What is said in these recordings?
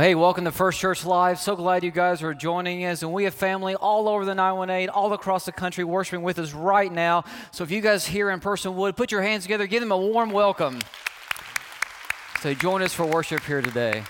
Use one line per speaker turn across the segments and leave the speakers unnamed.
Well, hey, welcome to First Church Live. So glad you guys are joining us. And we have family all over the 918, all across the country, worshiping with us right now. So if you guys here in person would, put your hands together, give them a warm welcome. So join us for worship here today.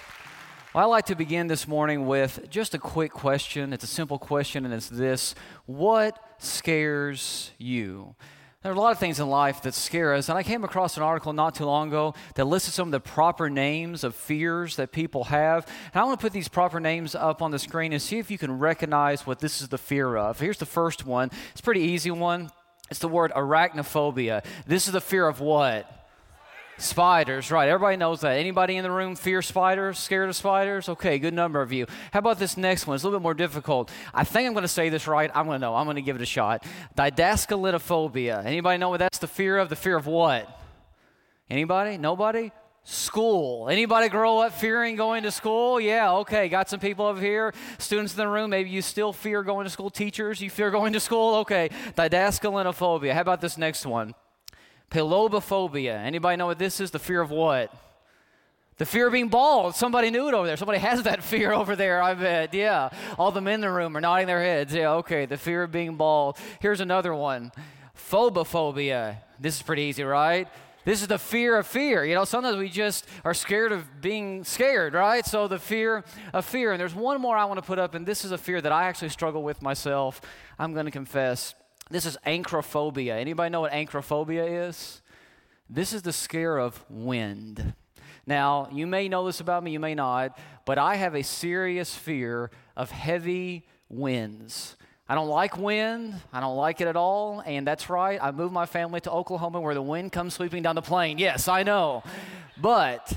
Well, I'd like to begin this morning with just a quick question. It's a simple question, and it's this What scares you? There are a lot of things in life that scare us, and I came across an article not too long ago that listed some of the proper names of fears that people have. And I want to put these proper names up on the screen and see if you can recognize what this is the fear of. Here's the first one. It's a pretty easy one. It's the word arachnophobia. This is the fear of what? Spiders, right. Everybody knows that. Anybody in the room fear spiders, scared of spiders? Okay, good number of you. How about this next one? It's a little bit more difficult. I think I'm going to say this right. I'm going to know. I'm going to give it a shot. Didascalitophobia. Anybody know what that's the fear of? The fear of what? Anybody? Nobody? School. Anybody grow up fearing going to school? Yeah, okay. Got some people over here. Students in the room, maybe you still fear going to school. Teachers, you fear going to school? Okay. Didascalitophobia. How about this next one? Pilobophobia. Anybody know what this is? The fear of what? The fear of being bald. Somebody knew it over there. Somebody has that fear over there, I bet. Yeah. All the men in the room are nodding their heads. Yeah, okay. The fear of being bald. Here's another one phobophobia. This is pretty easy, right? This is the fear of fear. You know, sometimes we just are scared of being scared, right? So the fear of fear. And there's one more I want to put up, and this is a fear that I actually struggle with myself. I'm going to confess. This is anchrophobia. Anybody know what anchrophobia is? This is the scare of wind. Now, you may know this about me, you may not, but I have a serious fear of heavy winds. I don't like wind. I don't like it at all. And that's right. I moved my family to Oklahoma where the wind comes sweeping down the plain. Yes, I know. But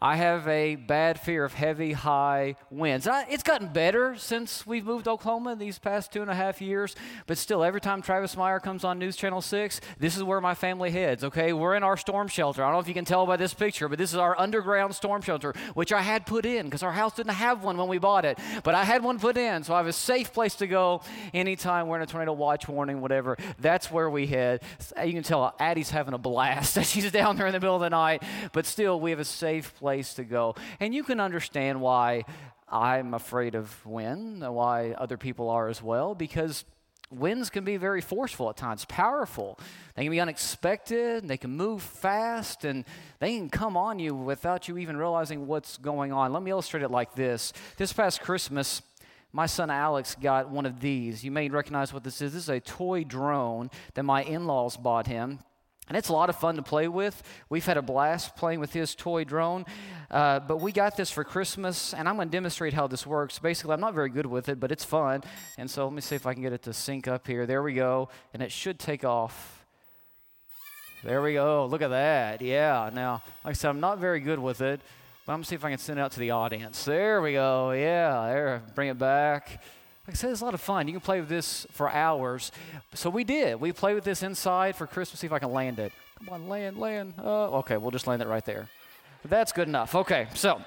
I have a bad fear of heavy, high winds. I, it's gotten better since we've moved to Oklahoma these past two and a half years, but still, every time Travis Meyer comes on News Channel 6, this is where my family heads, okay? We're in our storm shelter. I don't know if you can tell by this picture, but this is our underground storm shelter, which I had put in because our house didn't have one when we bought it. But I had one put in, so I have a safe place to go anytime we're in a tornado watch warning, whatever. That's where we head. You can tell Addie's having a blast. She's down there in the middle of the night, but still, we have a safe place place to go. And you can understand why I'm afraid of wind, and why other people are as well, because winds can be very forceful at times, powerful. They can be unexpected, they can move fast, and they can come on you without you even realizing what's going on. Let me illustrate it like this. This past Christmas, my son Alex got one of these. You may recognize what this is. This is a toy drone that my in laws bought him. And it's a lot of fun to play with. We've had a blast playing with his toy drone. Uh, but we got this for Christmas, and I'm going to demonstrate how this works. Basically, I'm not very good with it, but it's fun. And so let me see if I can get it to sync up here. There we go. And it should take off. There we go. Look at that. Yeah. Now, like I said, I'm not very good with it, but I'm going to see if I can send it out to the audience. There we go. Yeah. There. Bring it back. Like I said, it's a lot of fun. You can play with this for hours. So we did. We played with this inside for Christmas. See if I can land it. Come on, land, land. Uh, okay, we'll just land it right there. That's good enough. Okay, so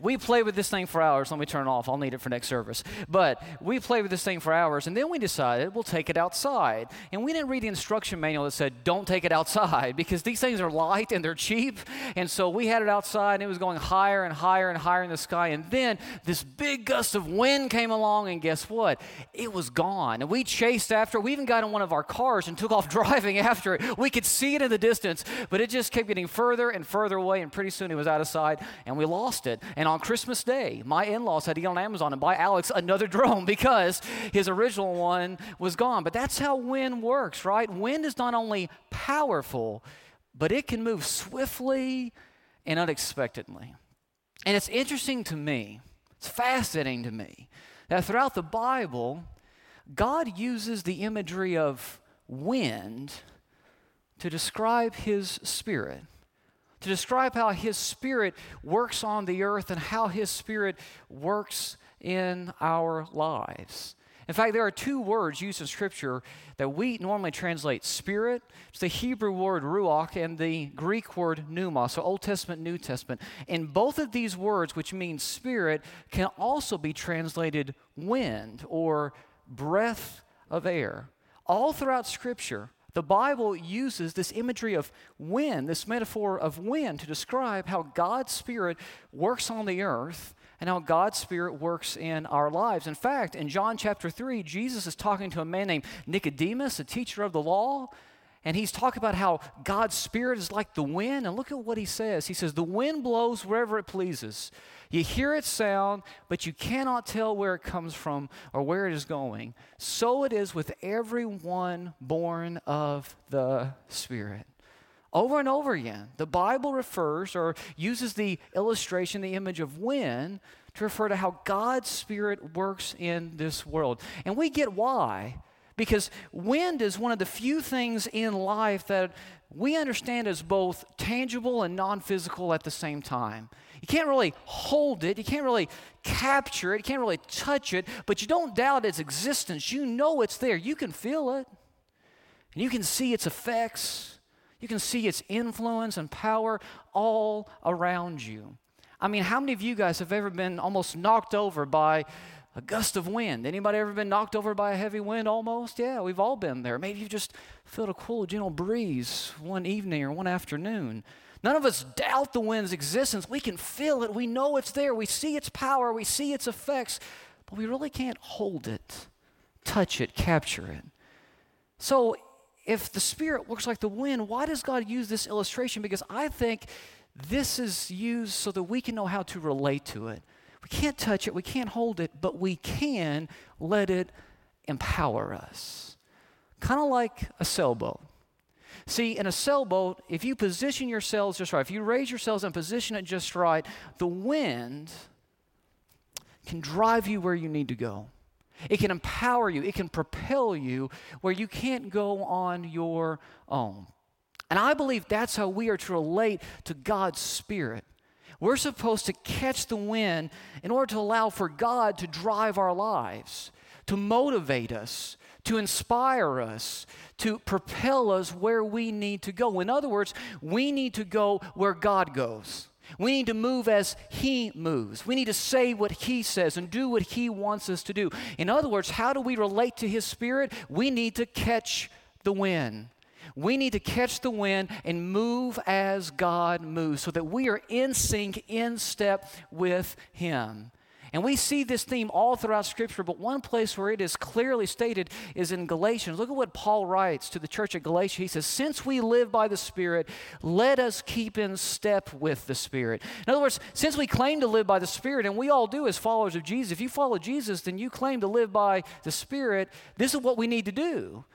we played with this thing for hours. Let me turn it off. I'll need it for next service. But we played with this thing for hours, and then we decided we'll take it outside. And we didn't read the instruction manual that said, don't take it outside, because these things are light and they're cheap. And so we had it outside, and it was going higher and higher and higher in the sky. And then this big gust of wind came along, and guess what? It was gone. And we chased after it. We even got in one of our cars and took off driving after it. We could see it in the distance, but it just kept getting further and further away, and pretty soon it was out of sight, and we lost it. And on Christmas Day, my in laws had to get on Amazon and buy Alex another drone because his original one was gone. But that's how wind works, right? Wind is not only powerful, but it can move swiftly and unexpectedly. And it's interesting to me, it's fascinating to me, that throughout the Bible, God uses the imagery of wind to describe his spirit to describe how His Spirit works on the earth and how His Spirit works in our lives. In fact, there are two words used in Scripture that we normally translate spirit. It's the Hebrew word ruach and the Greek word pneuma, so Old Testament, New Testament. And both of these words, which mean spirit, can also be translated wind or breath of air. All throughout Scripture, The Bible uses this imagery of wind, this metaphor of wind, to describe how God's Spirit works on the earth and how God's Spirit works in our lives. In fact, in John chapter 3, Jesus is talking to a man named Nicodemus, a teacher of the law, and he's talking about how God's Spirit is like the wind. And look at what he says. He says, The wind blows wherever it pleases. You hear its sound, but you cannot tell where it comes from or where it is going. So it is with everyone born of the Spirit. Over and over again, the Bible refers or uses the illustration, the image of wind, to refer to how God's Spirit works in this world. And we get why. Because wind is one of the few things in life that we understand as both tangible and non physical at the same time. You can't really hold it, you can't really capture it, you can't really touch it, but you don't doubt its existence. You know it's there. You can feel it, and you can see its effects, you can see its influence and power all around you. I mean, how many of you guys have ever been almost knocked over by a gust of wind. Anybody ever been knocked over by a heavy wind almost? Yeah, we've all been there. Maybe you just felt a cool, gentle breeze one evening or one afternoon. None of us doubt the wind's existence. We can feel it. We know it's there. We see its power. We see its effects, but we really can't hold it, touch it, capture it. So, if the Spirit works like the wind, why does God use this illustration? Because I think this is used so that we can know how to relate to it. We can't touch it, we can't hold it, but we can let it empower us. Kind of like a sailboat. See, in a sailboat, if you position yourselves just right, if you raise yourselves and position it just right, the wind can drive you where you need to go. It can empower you, it can propel you where you can't go on your own. And I believe that's how we are to relate to God's Spirit. We're supposed to catch the wind in order to allow for God to drive our lives, to motivate us, to inspire us, to propel us where we need to go. In other words, we need to go where God goes. We need to move as He moves. We need to say what He says and do what He wants us to do. In other words, how do we relate to His Spirit? We need to catch the wind. We need to catch the wind and move as God moves so that we are in sync, in step with Him. And we see this theme all throughout Scripture, but one place where it is clearly stated is in Galatians. Look at what Paul writes to the church at Galatia. He says, Since we live by the Spirit, let us keep in step with the Spirit. In other words, since we claim to live by the Spirit, and we all do as followers of Jesus, if you follow Jesus, then you claim to live by the Spirit. This is what we need to do.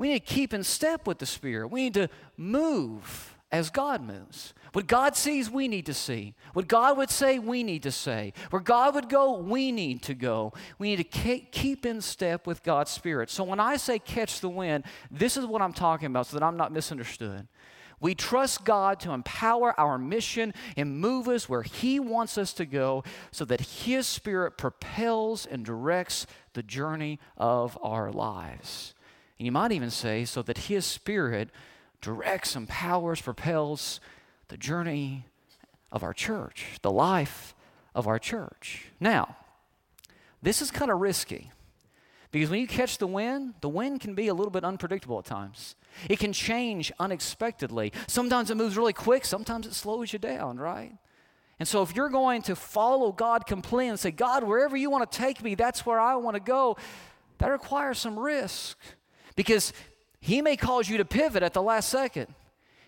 We need to keep in step with the Spirit. We need to move as God moves. What God sees, we need to see. What God would say, we need to say. Where God would go, we need to go. We need to keep in step with God's Spirit. So when I say catch the wind, this is what I'm talking about so that I'm not misunderstood. We trust God to empower our mission and move us where He wants us to go so that His Spirit propels and directs the journey of our lives. And you might even say, so that His Spirit directs, empowers, propels the journey of our church, the life of our church. Now, this is kind of risky because when you catch the wind, the wind can be a little bit unpredictable at times. It can change unexpectedly. Sometimes it moves really quick, sometimes it slows you down, right? And so, if you're going to follow God completely and say, God, wherever you want to take me, that's where I want to go, that requires some risk. Because He may cause you to pivot at the last second.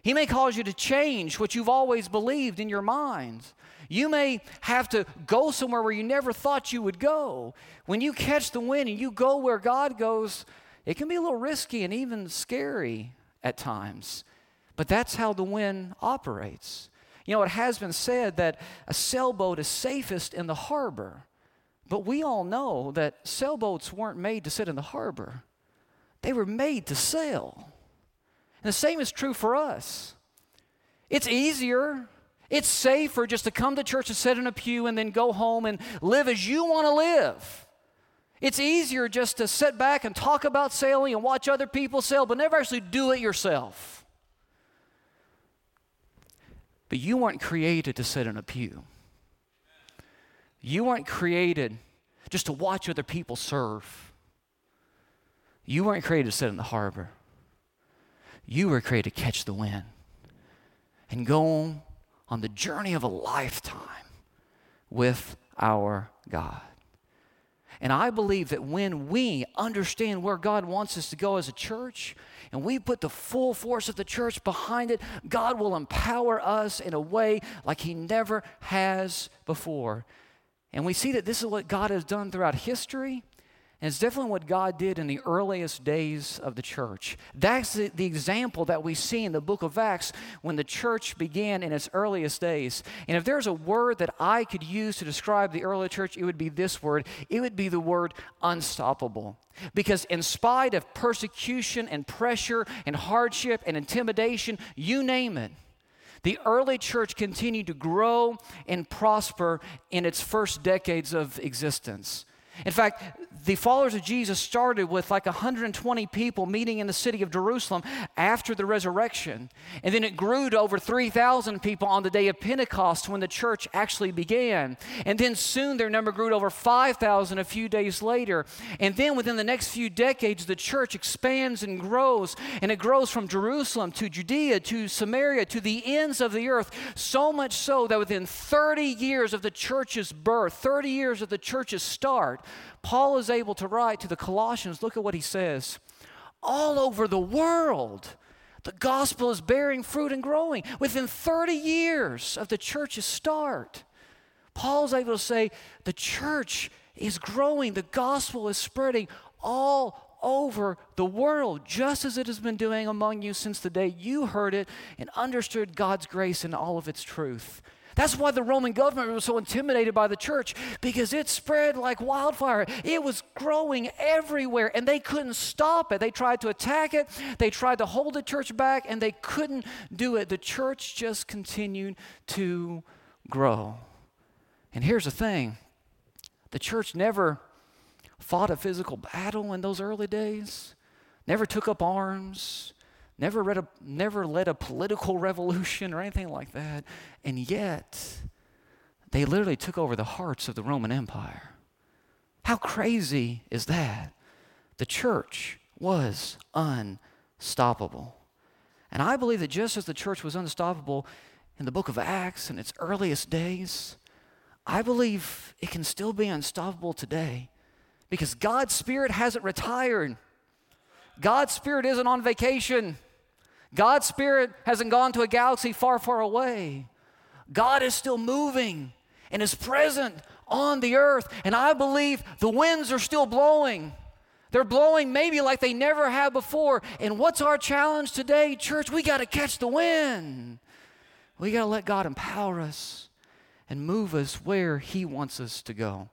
He may cause you to change what you've always believed in your mind. You may have to go somewhere where you never thought you would go. When you catch the wind and you go where God goes, it can be a little risky and even scary at times. But that's how the wind operates. You know, it has been said that a sailboat is safest in the harbor. But we all know that sailboats weren't made to sit in the harbor. They were made to sail. And the same is true for us. It's easier, it's safer just to come to church and sit in a pew and then go home and live as you want to live. It's easier just to sit back and talk about sailing and watch other people sail, but never actually do it yourself. But you weren't created to sit in a pew. You weren't created just to watch other people serve. You weren't created to sit in the harbor. You were created to catch the wind and go on the journey of a lifetime with our God. And I believe that when we understand where God wants us to go as a church, and we put the full force of the church behind it, God will empower us in a way like He never has before. And we see that this is what God has done throughout history. And it's definitely what God did in the earliest days of the church. That's the, the, example that we see in the book of Acts when the church began in its earliest days. And if there's a word that I could use to describe the early church, it would be this word. It would be the word unstoppable. Because in spite of persecution and pressure and hardship and intimidation, you name it, the early church continued to grow and prosper in its first decades of existence. In fact, the followers of Jesus started with like 120 people meeting in the city of Jerusalem after the resurrection. And then it grew to over 3,000 people on the day of Pentecost when the church actually began. And then soon their number grew to over 5,000 a few days later. And then within the next few decades, the church expands and grows. And it grows from Jerusalem to Judea to Samaria to the ends of the earth. So much so that within 30 years of the church's birth, 30 years of the church's start, Paul is able to write to the Colossians, look at what he says. All over the world, the gospel is bearing fruit and growing. Within 30 years of the church's start, Paul's able to say, the church is growing, the gospel is spreading all over the world, just as it has been doing among you since the day you heard it and understood God's grace in all of its truth. That's why the Roman government was so intimidated by the church because it spread like wildfire. It was growing everywhere and they couldn't stop it. They tried to attack it, they tried to hold the church back, and they couldn't do it. The church just continued to grow. And here's the thing the church never fought a physical battle in those early days, never took up arms, never, read a, never led a political revolution or anything like that. And yet, they literally took over the hearts of the Roman Empire. How crazy is that? The church was unstoppable. And I believe that just as the church was unstoppable in the book of Acts in its earliest days, I believe it can still be unstoppable today because God's Spirit hasn't retired. God's Spirit isn't on vacation. God's Spirit hasn't gone to a galaxy far, far away. God is still moving and is present on the earth. And I believe the winds are still blowing. They're blowing maybe like they never have before. And what's our challenge today, church? We got to catch the wind. We got to let God empower us and move us where He wants us to go.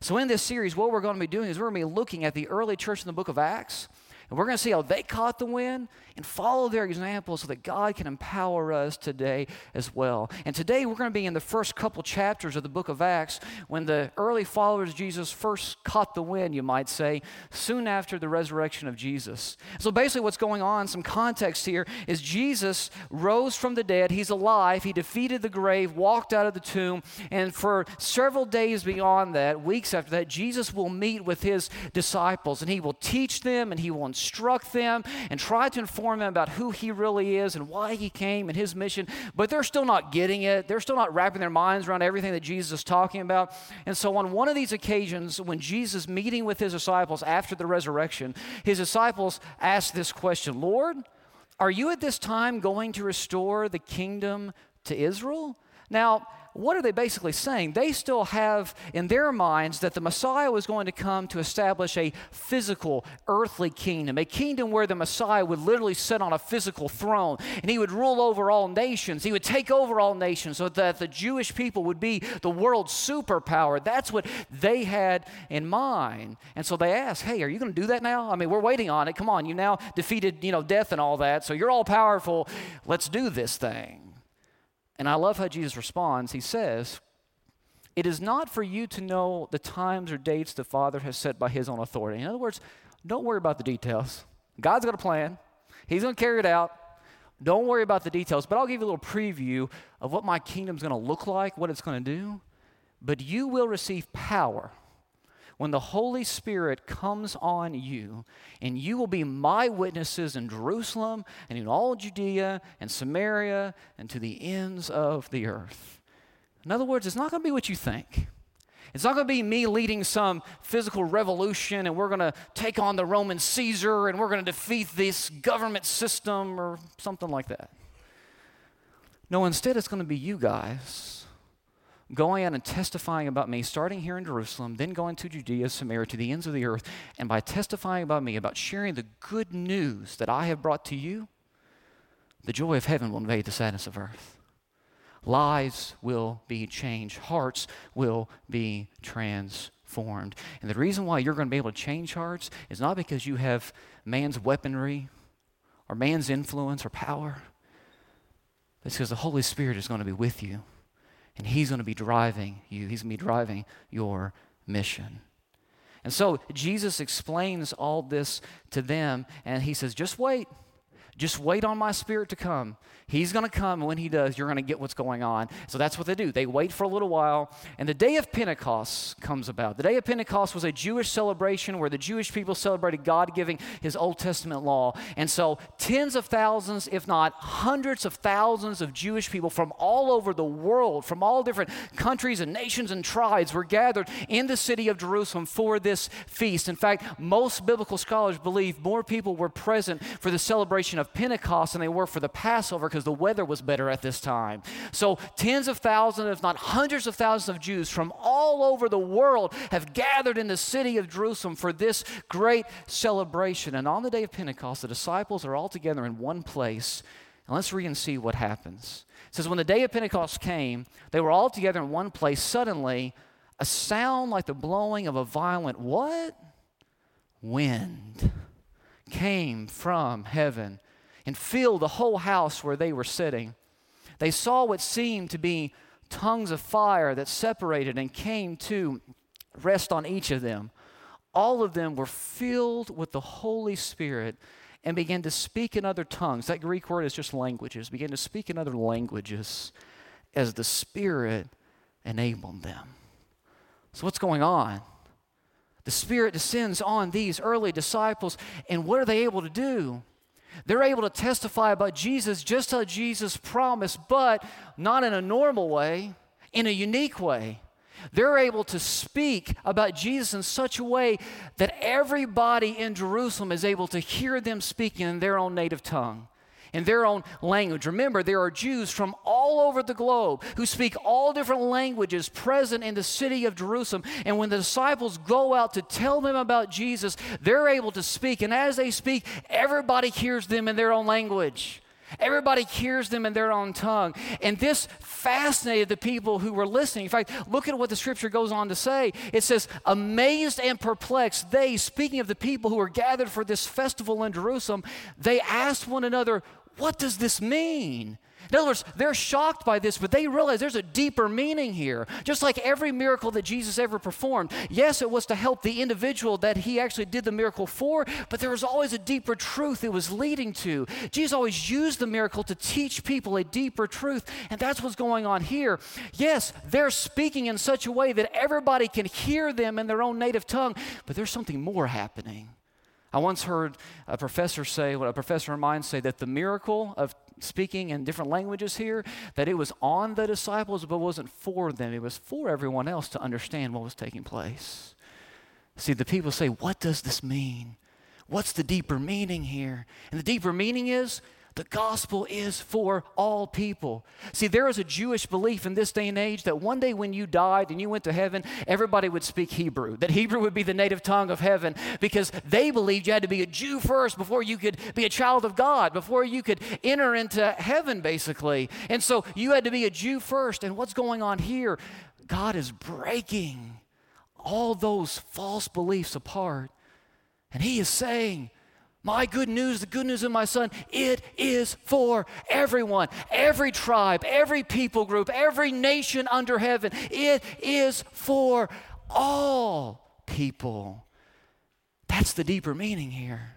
So, in this series, what we're going to be doing is we're going to be looking at the early church in the book of Acts. And we're going to see how they caught the wind and follow their example so that God can empower us today as well. And today we're going to be in the first couple chapters of the book of Acts when the early followers of Jesus first caught the wind, you might say, soon after the resurrection of Jesus. So basically, what's going on, some context here, is Jesus rose from the dead. He's alive. He defeated the grave, walked out of the tomb, and for several days beyond that, weeks after that, Jesus will meet with his disciples and he will teach them and he will instruct them and try to inform them about who he really is and why he came and his mission, but they're still not getting it. They're still not wrapping their minds around everything that Jesus is talking about. And so, on one of these occasions, when Jesus meeting with his disciples after the resurrection, his disciples asked this question Lord, are you at this time going to restore the kingdom to Israel? Now, what are they basically saying? They still have in their minds that the Messiah was going to come to establish a physical, earthly kingdom, a kingdom where the Messiah would literally sit on a physical throne and he would rule over all nations. He would take over all nations so that the Jewish people would be the world's superpower. That's what they had in mind. And so they asked, hey, are you going to do that now? I mean, we're waiting on it. Come on, you now defeated, you know, death and all that, so you're all powerful. Let's do this thing. And I love how Jesus responds. He says, It is not for you to know the times or dates the Father has set by his own authority. In other words, don't worry about the details. God's got a plan, He's going to carry it out. Don't worry about the details, but I'll give you a little preview of what my kingdom's going to look like, what it's going to do. But you will receive power when the Holy Spirit comes on you, and you will be my witnesses in Jerusalem and in all Judea and Samaria and to the ends of the earth. In other words, it's not going to be what you think. It's not going to be me leading some physical revolution and we're going to take on the Roman Caesar and we're going to defeat this government system or something like that. No, instead, it's going to be you guys going out and testifying about me, starting here in Jerusalem, then going to Judea, Samaria, to the ends of the earth, and by testifying about me, about sharing the good news that I have brought to you, the joy of heaven will invade the sadness of earth. Lives will be changed, hearts will be transformed. And the reason why you're going to be able to change hearts is not because you have man's weaponry or man's influence or power, it's because the Holy Spirit is going to be with you and He's going to be driving you, He's going to be driving your mission. And so Jesus explains all this to them, and He says, Just wait. Just wait on my spirit to come. He's going to come, and when he does, you're going to get what's going on. So that's what they do. They wait for a little while, and the day of Pentecost comes about. The day of Pentecost was a Jewish celebration where the Jewish people celebrated God giving his Old Testament law. And so tens of thousands, if not hundreds of thousands of Jewish people from all over the world, from all different countries and nations and tribes, were gathered in the city of Jerusalem for this feast. In fact, most biblical scholars believe more people were present for the celebration of of Pentecost than they were for the Passover because the weather was better at this time. So, tens of thousands, if not hundreds of thousands of Jews from all over the world have gathered in the city of Jerusalem for this great celebration. And on the day of Pentecost, the disciples are all together in one place. And let's read and see what happens. It says, When the day of Pentecost came, they were all together in one place. Suddenly, a sound like the blowing of a violent what? Wind came from heaven and filled the whole house where they were sitting. They saw what seemed to be tongues of fire that separated and came to rest on each of them. All of them were filled with the Holy Spirit and began to speak in other tongues. That Greek word is just languages. Began to speak in other languages as the Spirit enabled them. So, what's going on? The Spirit descends on these early disciples, and what are they able to do? They're able to testify about Jesus just how Jesus promised, but not in a normal way, in a unique way. They're able to speak about Jesus in such a way that everybody in Jerusalem is able to hear them speaking in their own native tongue in their own language. Remember, there are Jews from all over the globe who speak all different languages present in the city of Jerusalem. And when the disciples go out to tell them about Jesus, they're able to speak. And as they speak, everybody hears them in their own language. Everybody hears them in their own tongue. And this fascinated the people who were listening. In fact, look at what the scripture goes on to say. It says, Amazed and perplexed, they, speaking of the people who were gathered for this festival in Jerusalem, they asked one another, What does this mean? In other words, they're shocked by this, but they realize there's a deeper meaning here. Just like every miracle that Jesus ever performed. Yes, it was to help the individual that he actually did the miracle for, but there was always a deeper truth it was leading to. Jesus always used the miracle to teach people a deeper truth, and that's what's going on here. Yes, they're speaking in such a way that everybody can hear them in their own native tongue, but there's something more happening. I once heard a professor say, what a professor of mine say, that the miracle of speaking in different languages here, that it was on the disciples, but wasn't for them. It was for everyone else to understand what was taking place. See, the people say, What does this mean? What's the deeper meaning here? And the deeper meaning is the gospel is for all people. See, there is a Jewish belief in this day and age that one day when you died and you went to heaven, everybody would speak Hebrew, that Hebrew would be the native tongue of heaven because they believed you had to be a Jew first before you could be a child of God, before you could enter into heaven, basically. And so you had to be a Jew first. And what's going on here? God is breaking all those false beliefs apart. And He is saying, my good news, the good news of my son, it is for everyone, every tribe, every people group, every nation under heaven. It is for all people. That's the deeper meaning here.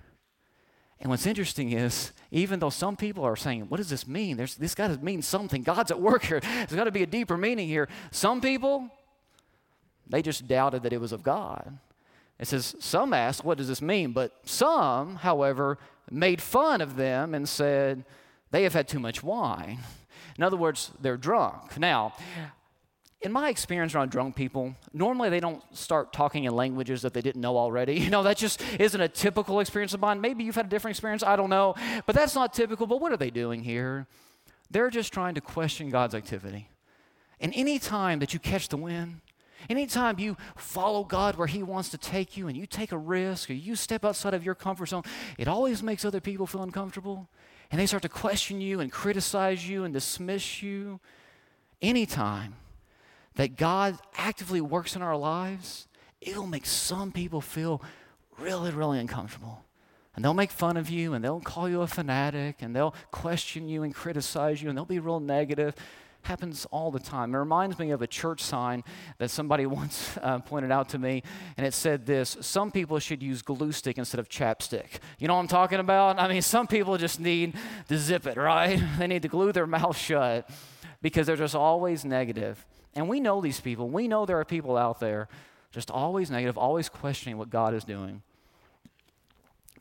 And what's interesting is, even though some people are saying, What does this mean? There's, this got to mean something. God's at work here. There's got to be a deeper meaning here. Some people, they just doubted that it was of God. It says, Some asked, What does this mean? But some, however, made fun of them and said, They have had too much wine. In other words, they're drunk. Now, in my experience around drunk people, normally they don't start talking in languages that they didn't know already. You know, that just isn't a typical experience of mine. Maybe you've had a different experience, I don't know. But that's not typical. But what are they doing here? They're just trying to question God's activity. And any time that you catch the wind, anytime you follow God where He wants to take you and you take a risk or you step outside of your comfort zone, it always makes other people feel uncomfortable. And they start to question you and criticize you and dismiss you. Anytime that God actively works in our lives, it'll make some people feel really, really uncomfortable. And they'll make fun of you and they'll call you a fanatic and they'll question you and criticize you and they'll be real negative. Happens all the time. It reminds me of a church sign that somebody once uh, pointed out to me, and it said this Some people should use glue stick instead of chapstick. You know what I'm talking about? I mean, some people just need to zip it, right? They need to glue their mouth shut because they're just always negative. And we know these people. We know there are people out there just always negative, always questioning what God is doing.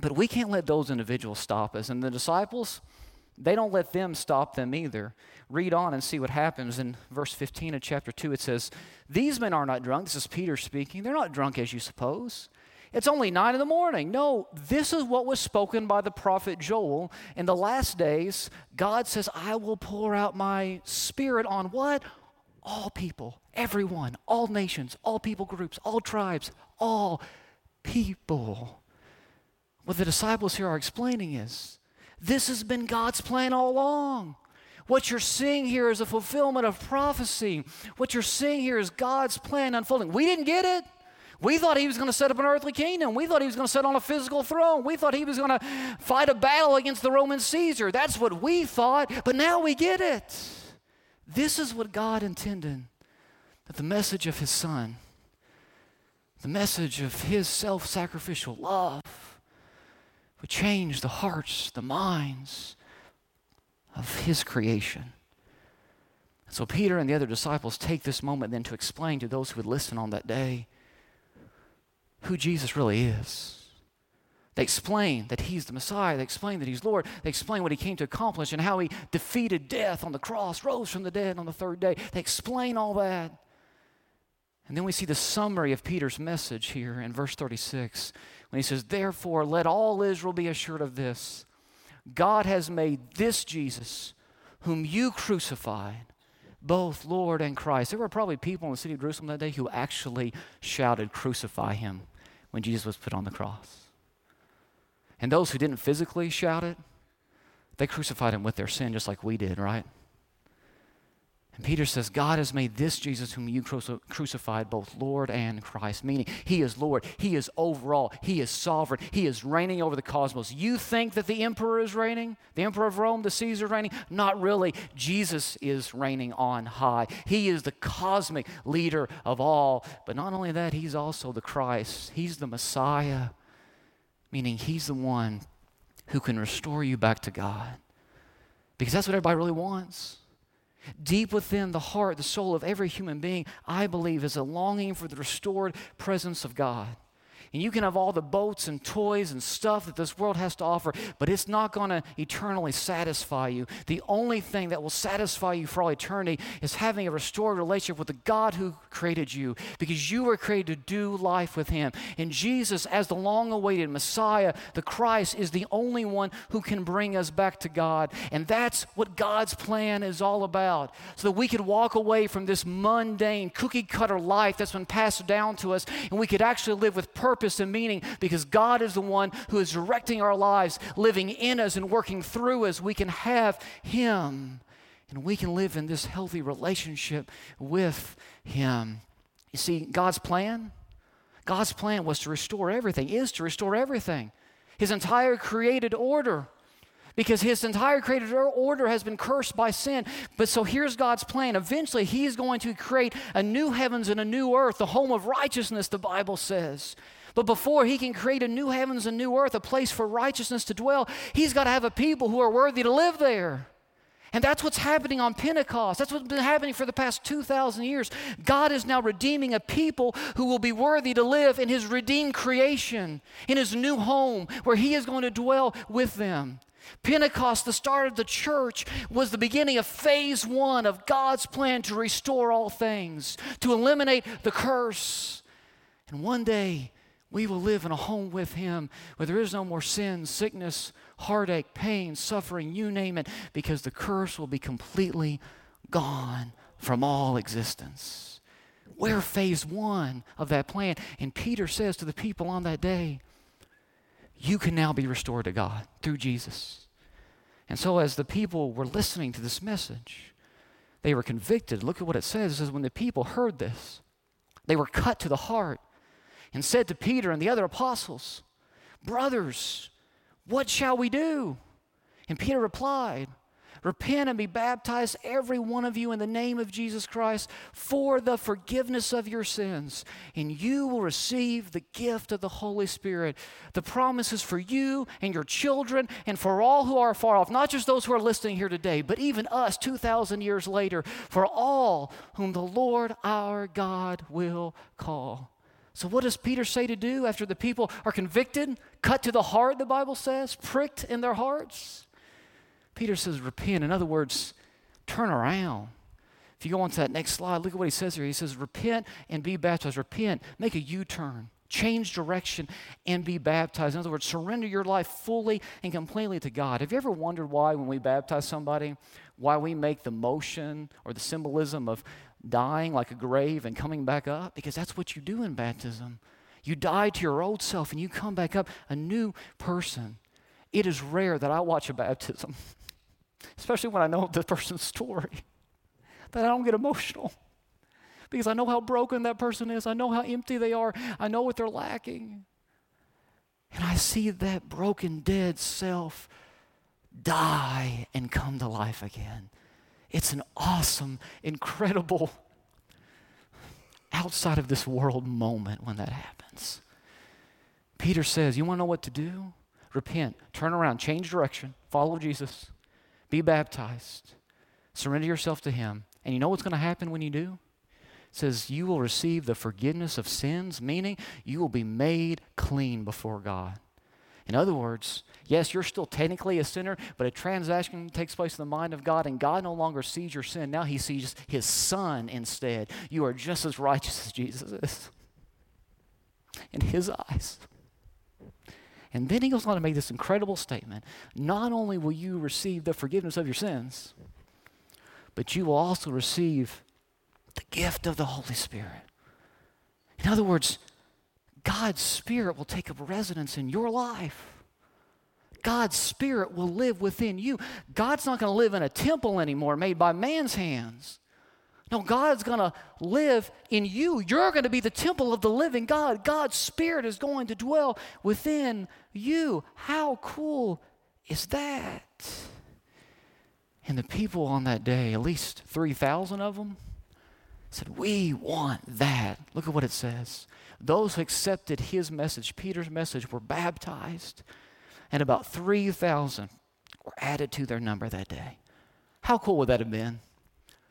But we can't let those individuals stop us. And the disciples, they don't let them stop them either. Read on and see what happens in verse 15 of chapter 2. It says, These men are not drunk. This is Peter speaking. They're not drunk as you suppose. It's only nine in the morning. No, this is what was spoken by the prophet Joel. In the last days, God says, I will pour out my spirit on what? all people, everyone, all nations, all people groups, all tribes, all people. What the disciples here are explaining is this has been God's plan all along. What you're seeing here is a fulfillment of prophecy. What you're seeing here is God's plan unfolding. We didn't get it. We thought he was going to set up an earthly kingdom. We thought he was going to sit on a physical throne. We thought he was going to fight a battle against the Roman Caesar. That's what we thought, but now we get it. This is what God intended that the message of His Son, the message of His self sacrificial love, would change the hearts, the minds of His creation. so Peter and the other disciples take this moment then to explain to those who would listen on that day who Jesus really is. They explain that he's the Messiah. They explain that he's Lord. They explain what he came to accomplish and how he defeated death on the cross, rose from the dead on the third day. They explain all that. And then we see the summary of Peter's message here in verse 36 when he says, Therefore, let all Israel be assured of this God has made this Jesus, whom you crucified, both Lord and Christ. There were probably people in the city of Jerusalem that day who actually shouted, Crucify him, when Jesus was put on the cross. And those who didn't physically shout it, they crucified him with their sin just like we did, right? And Peter says, God has made this Jesus, whom you crucified, both Lord and Christ, meaning He is Lord, He is overall, He is sovereign, He is reigning over the cosmos. You think that the emperor is reigning, the emperor of Rome, the Caesar reigning? Not really. Jesus is reigning on high. He is the cosmic leader of all. But not only that, He's also the Christ, He's the Messiah meaning He's the one who can restore you back to God. Because that's what everybody really wants. Deep within the heart, the soul of every human being, I believe, is a longing for the restored presence of God. And you can have all the boats and toys and stuff that this world has to offer, but it's not going to eternally satisfy you. The only thing that will satisfy you for all eternity is having a restored relationship with the God who created you, because you were created to do life with Him. And Jesus, as the long awaited Messiah, the Christ, is the only one who can bring us back to God. And that's what God's plan is all about, so that we could walk away from this mundane, cookie cutter life that's been passed down to us, and we could actually live with purpose purpose and meaning because God is the one who is directing our lives, living in us and working through us. We can have Him and we can live in this healthy relationship with Him. You see, God's plan, God's plan was to restore everything, is to restore everything. His entire created order because his entire created order has been cursed by sin. But so here's God's plan. Eventually, he's going to create a new heavens and a new earth, the home of righteousness, the Bible says. But before he can create a new heavens and new earth, a place for righteousness to dwell, he's got to have a people who are worthy to live there. And that's what's happening on Pentecost. That's what's been happening for the past 2,000 years. God is now redeeming a people who will be worthy to live in His redeemed creation, in His new home, where He is going to dwell with them. Pentecost, the start of the church, was the beginning of phase one of God's plan to restore all things, to eliminate the curse. And one day, we will live in a home with Him where there is no more sin, sickness, heartache, pain, suffering, you name it, because the curse will be completely gone from all existence. We're phase one of that plan. And Peter says to the people on that day, You can now be restored to God through Jesus. And so, as the people were listening to this message, they were convicted. Look at what it says. It says, When the people heard this, they were cut to the heart and said to Peter and the other apostles, Brothers, what shall we do? And Peter replied, Repent and be baptized, every one of you, in the name of Jesus Christ for the forgiveness of your sins, and you will receive the gift of the Holy Spirit. The promise is for you and your children and for all who are far off, not just those who are listening here today, but even us 2,000 years later, for all whom the Lord our God will call. So, what does Peter say to do after the people are convicted, cut to the heart, the Bible says, pricked in their hearts? Peter says, repent. In other words, turn around. If you go on to that next slide, look at what he says here. He says, repent and be baptized. Repent, make a U turn, change direction, and be baptized. In other words, surrender your life fully and completely to God. Have you ever wondered why, when we baptize somebody, why we make the motion or the symbolism of dying like a grave and coming back up? Because that's what you do in baptism. You die to your old self and you come back up a new person. It is rare that I watch a baptism, especially when I know the person's story, that I don't get emotional. Because I know how broken that person is. I know how empty they are. I know what they're lacking. And I see that broken, dead self die and come to life again. It's an awesome, incredible, outside of this world moment when that happens. Peter says, You want to know what to do? Repent, turn around, change direction, follow Jesus, be baptized, surrender yourself to Him. And you know what's going to happen when you do? It says, You will receive the forgiveness of sins, meaning you will be made clean before God. In other words, yes, you're still technically a sinner, but a transaction takes place in the mind of God, and God no longer sees your sin. Now he sees his son instead. You are just as righteous as Jesus is in his eyes. And then he goes on to make this incredible statement not only will you receive the forgiveness of your sins, but you will also receive the gift of the Holy Spirit. In other words, God's Spirit will take up residence in your life. God's Spirit will live within you. God's not going to live in a temple anymore made by man's hands. No, God's going to live in you. You're going to be the temple of the living God. God's Spirit is going to dwell within you. How cool is that? And the people on that day, at least 3,000 of them, said, We want that. Look at what it says. Those who accepted his message, Peter's message, were baptized, and about 3,000 were added to their number that day. How cool would that have been?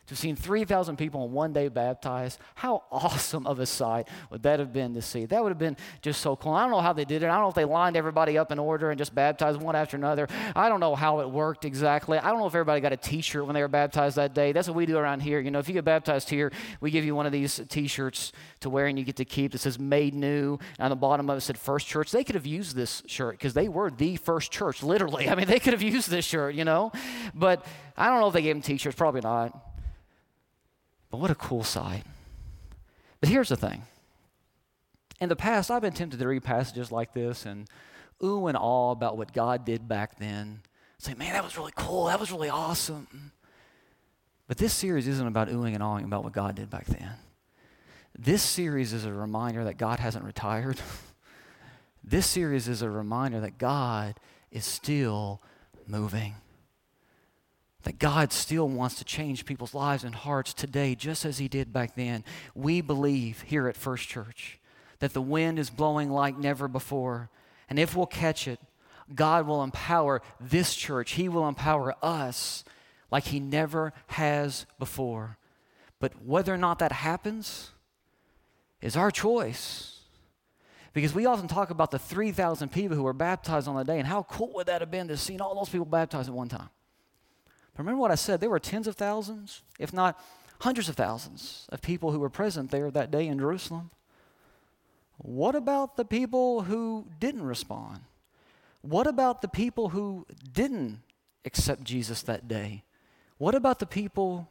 To have seen 3,000 people in one day baptized. How awesome of a sight would that have been to see? That would have been just so cool. I don't know how they did it. I don't know if they lined everybody up in order and just baptized one after another. I don't know how it worked exactly. I don't know if everybody got a t shirt when they were baptized that day. That's what we do around here. You know, if you get baptized here, we give you one of these t shirts to wear and you get to keep that says made new. And on the bottom of it said first church. They could have used this shirt because they were the first church, literally. I mean, they could have used this shirt, you know? But I don't know if they gave them t shirts. Probably not. What a cool sight. But here's the thing. In the past, I've been tempted to read passages like this and ooh and awe about what God did back then. Say, man, that was really cool. That was really awesome. But this series isn't about oohing and awing about what God did back then. This series is a reminder that God hasn't retired. this series is a reminder that God is still moving that God still wants to change people's lives and hearts today, just as He did back then. We believe here at First Church that the wind is blowing like never before. And if we'll catch it, God will empower this church, He will empower us like he never has before. But whether or not that happens is our choice. Because we often talk about the 3,000 people who were baptized on the day, and how cool would that have been to see all those people baptized at one time? But remember what I said, there were tens of thousands, if not hundreds of thousands, of people who were present there that day in Jerusalem. What about the people who didn't respond? What about the people who didn't accept Jesus that day? What about the people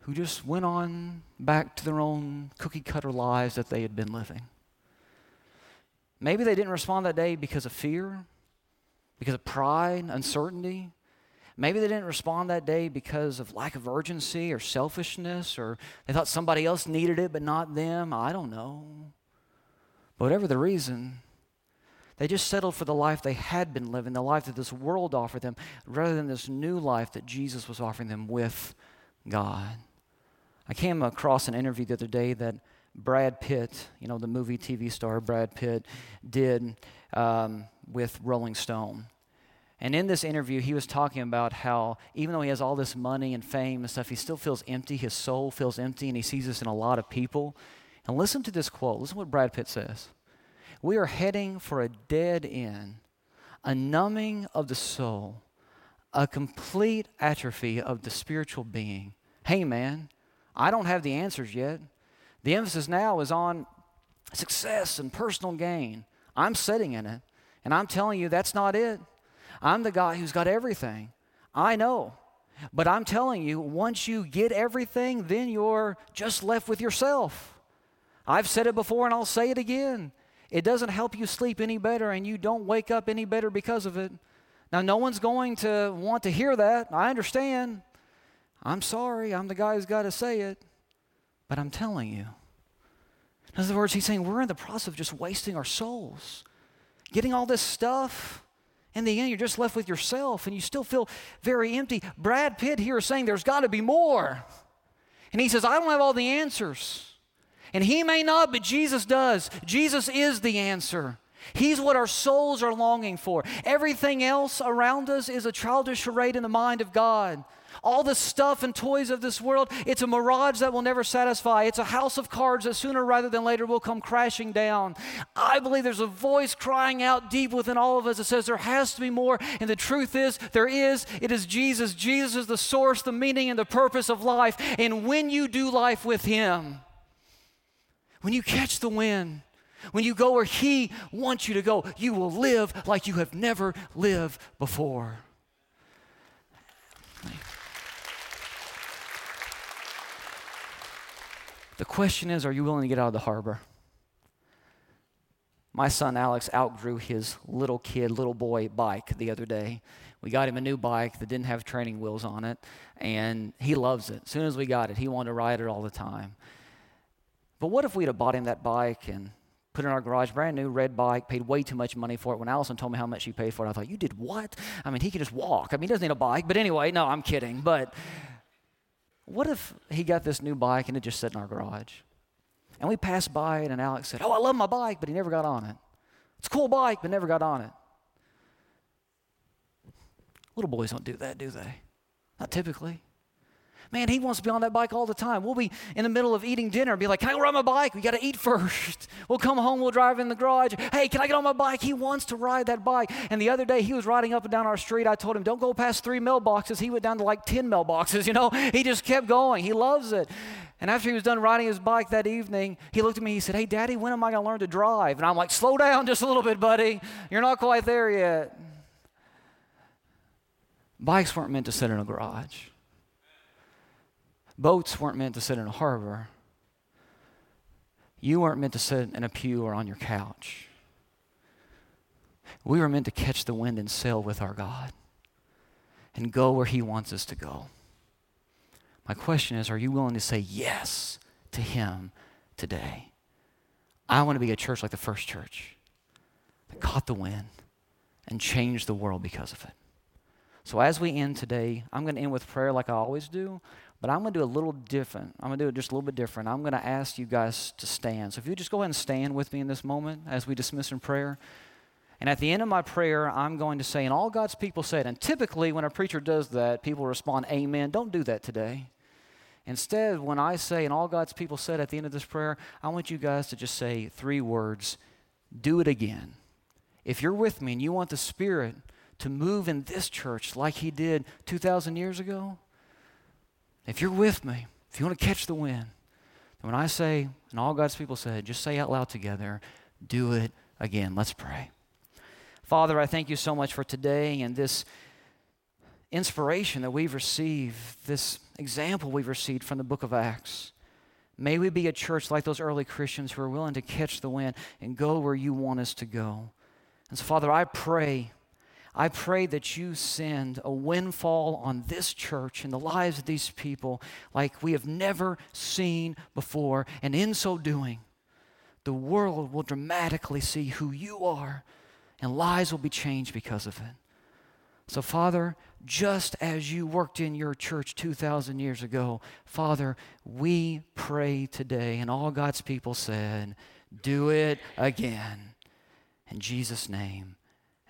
who just went on back to their own cookie cutter lives that they had been living? Maybe they didn't respond that day because of fear, because of pride, uncertainty. Maybe they didn't respond that day because of lack of urgency or selfishness, or they thought somebody else needed it but not them. I don't know. But whatever the reason, they just settled for the life they had been living, the life that this world offered them, rather than this new life that Jesus was offering them with God. I came across an interview the other day that Brad Pitt, you know, the movie TV star Brad Pitt, did um, with Rolling Stone. And in this interview, he was talking about how even though he has all this money and fame and stuff, he still feels empty. His soul feels empty, and he sees this in a lot of people. And listen to this quote. Listen to what Brad Pitt says. We are heading for a dead end, a numbing of the soul, a complete atrophy of the spiritual being. Hey, man, I don't have the answers yet. The emphasis now is on success and personal gain. I'm sitting in it, and I'm telling you that's not it. I'm the guy who's got everything. I know. But I'm telling you, once you get everything, then you're just left with yourself. I've said it before and I'll say it again. It doesn't help you sleep any better and you don't wake up any better because of it. Now, no one's going to want to hear that. I understand. I'm sorry. I'm the guy who's got to say it. But I'm telling you. In other words, he's saying we're in the process of just wasting our souls. Getting all this stuff. In the end, you're just left with yourself and you still feel very empty. Brad Pitt here is saying there's got to be more. And he says, I don't have all the answers. And he may not, but Jesus does. Jesus is the answer. He's what our souls are longing for. Everything else around us is a childish charade in the mind of God. All the stuff and toys of this world, it's a mirage that will never satisfy. It's a house of cards that sooner rather than later will come crashing down. I believe there's a voice crying out deep within all of us that says there has to be more. And the truth is, there is. It is Jesus. Jesus is the source, the meaning, and the purpose of life. And when you do life with Him, when you catch the wind, when you go where He wants you to go, you will live like you have never lived before. The question is are you willing to get out of the harbor? My son Alex outgrew his little kid, little boy bike the other day. We got him a new bike that didn't have training wheels on it, and he loves it. As soon as we got it, he wanted to ride it all the time. But what if we'd have bought him that bike and put in our garage, brand new red bike, paid way too much money for it. When Allison told me how much she paid for it, I thought, you did what? I mean, he could just walk. I mean, he doesn't need a bike. But anyway, no, I'm kidding. But what if he got this new bike and it just sat in our garage? And we passed by it, and Alex said, Oh, I love my bike, but he never got on it. It's a cool bike, but never got on it. Little boys don't do that, do they? Not typically. Man, he wants to be on that bike all the time. We'll be in the middle of eating dinner and be like, Can I go ride my bike? We got to eat first. We'll come home, we'll drive in the garage. Hey, can I get on my bike? He wants to ride that bike. And the other day, he was riding up and down our street. I told him, Don't go past three mailboxes. He went down to like 10 mailboxes, you know? He just kept going. He loves it. And after he was done riding his bike that evening, he looked at me. He said, Hey, Daddy, when am I going to learn to drive? And I'm like, Slow down just a little bit, buddy. You're not quite there yet. Bikes weren't meant to sit in a garage. Boats weren't meant to sit in a harbor. You weren't meant to sit in a pew or on your couch. We were meant to catch the wind and sail with our God and go where He wants us to go. My question is are you willing to say yes to Him today? I want to be a church like the first church that caught the wind and changed the world because of it. So, as we end today, I'm going to end with prayer like I always do. But I'm going to do a little different. I'm going to do it just a little bit different. I'm going to ask you guys to stand. So if you just go ahead and stand with me in this moment as we dismiss in prayer. And at the end of my prayer, I'm going to say, and all God's people said, and typically when a preacher does that, people respond, Amen. Don't do that today. Instead, when I say, and all God's people said at the end of this prayer, I want you guys to just say three words do it again. If you're with me and you want the Spirit to move in this church like He did 2,000 years ago, if you're with me, if you want to catch the wind, when I say, and all God's people said, just say out loud together, do it again. Let's pray. Father, I thank you so much for today and this inspiration that we've received, this example we've received from the book of Acts. May we be a church like those early Christians who are willing to catch the wind and go where you want us to go. And so, Father, I pray, I pray that you send a windfall on this church and the lives of these people like we have never seen before. And in so doing, the world will dramatically see who you are, and lives will be changed because of it. So, Father, just as you worked in your church 2,000 years ago, Father, we pray today, and all God's people said, Do it again. In Jesus' name,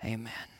amen.